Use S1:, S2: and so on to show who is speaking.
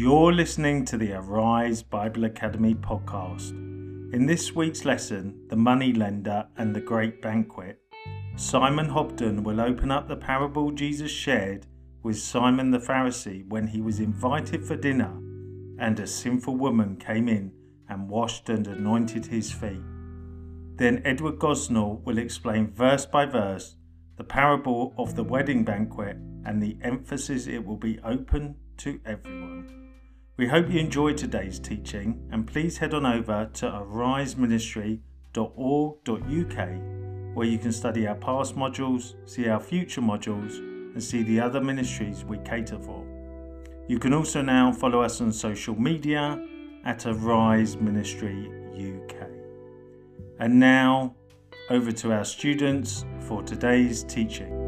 S1: You're listening to the Arise Bible Academy podcast. In this week's lesson, The Money Lender and the Great Banquet, Simon Hobden will open up the parable Jesus shared with Simon the Pharisee when he was invited for dinner and a sinful woman came in and washed and anointed his feet. Then Edward Gosnell will explain verse by verse the parable of the wedding banquet and the emphasis it will be open to everyone. We hope you enjoyed today's teaching and please head on over to ariseministry.org.uk where you can study our past modules, see our future modules, and see the other ministries we cater for. You can also now follow us on social media at Arise Ministry UK. And now, over to our students for today's teaching.